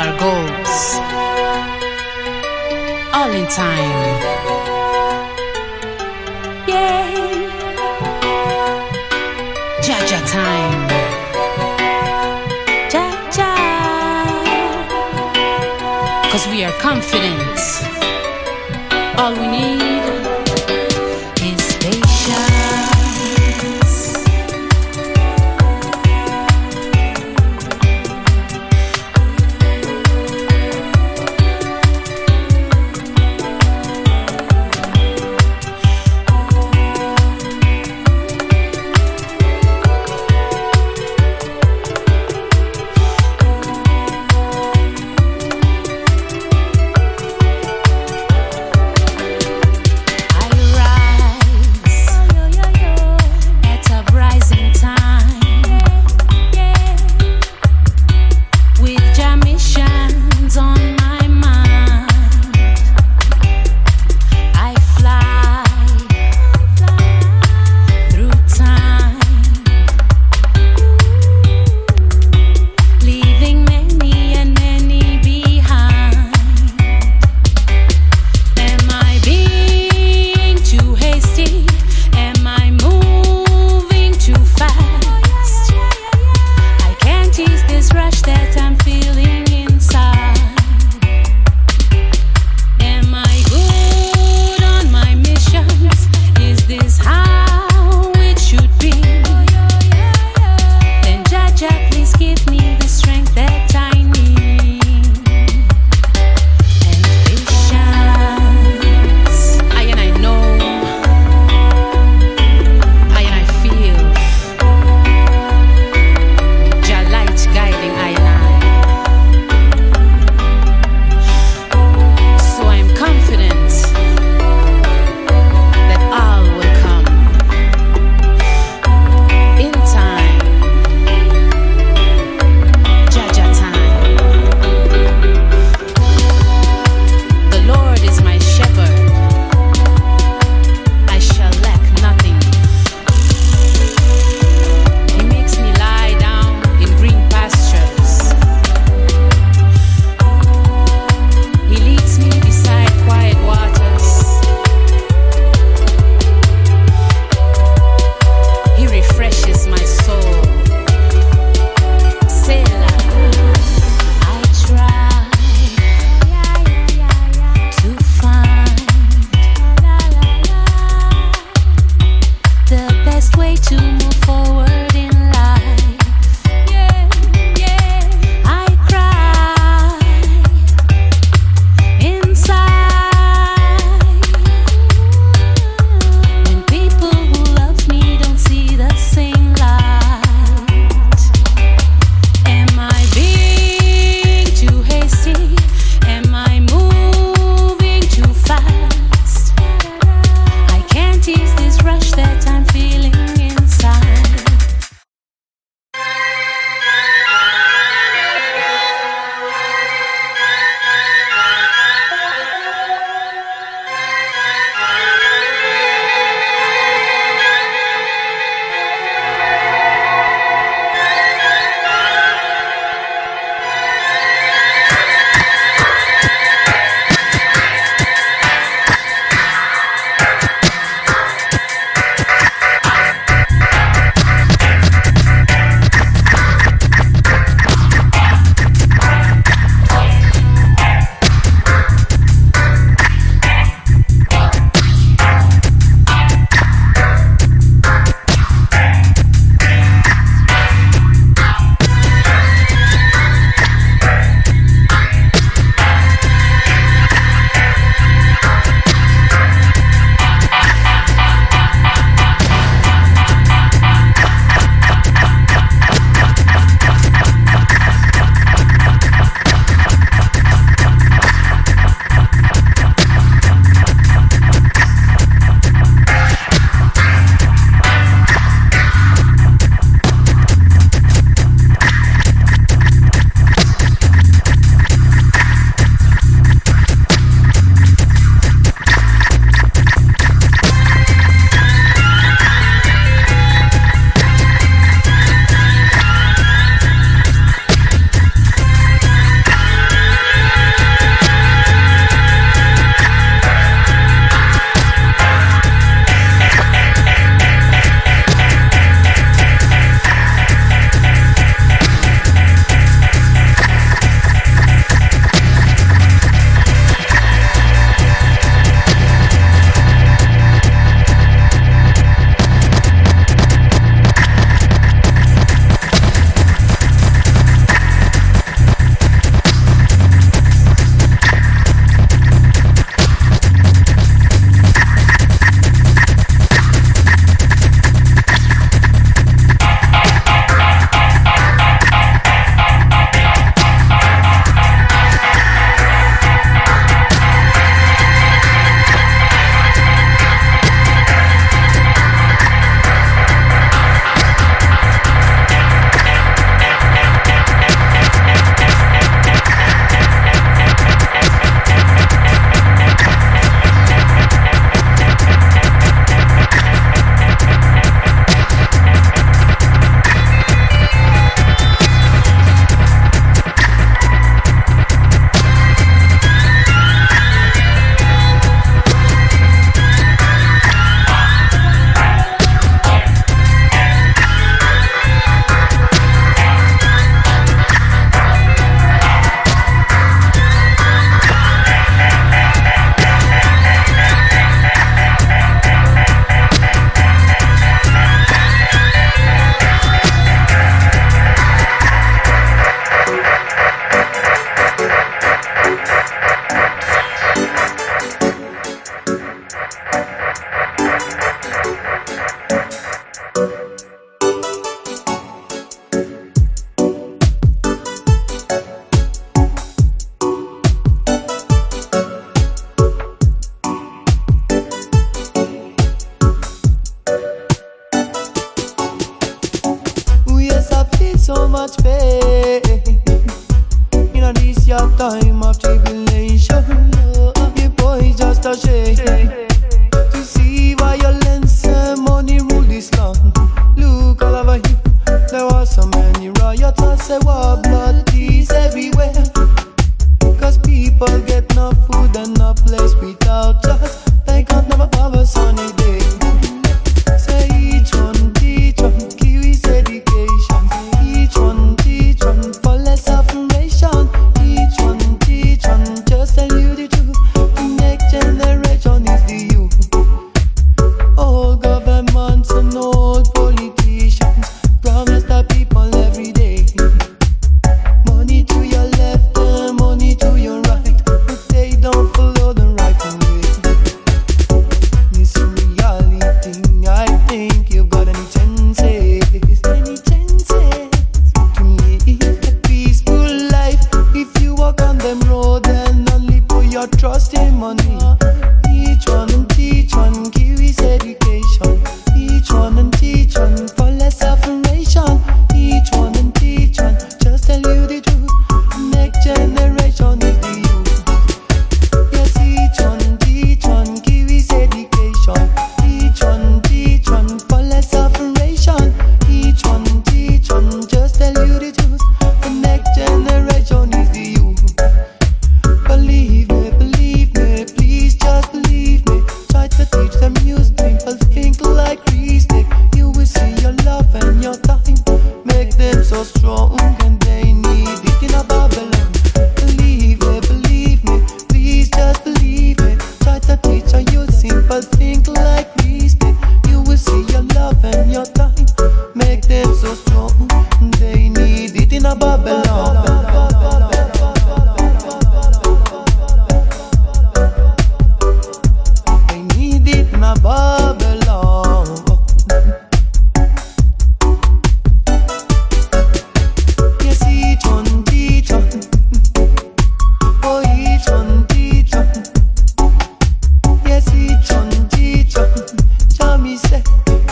our goals. All in time. Yeah. Jaja time. Jaja. Cause we are confident. All we need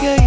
yeah,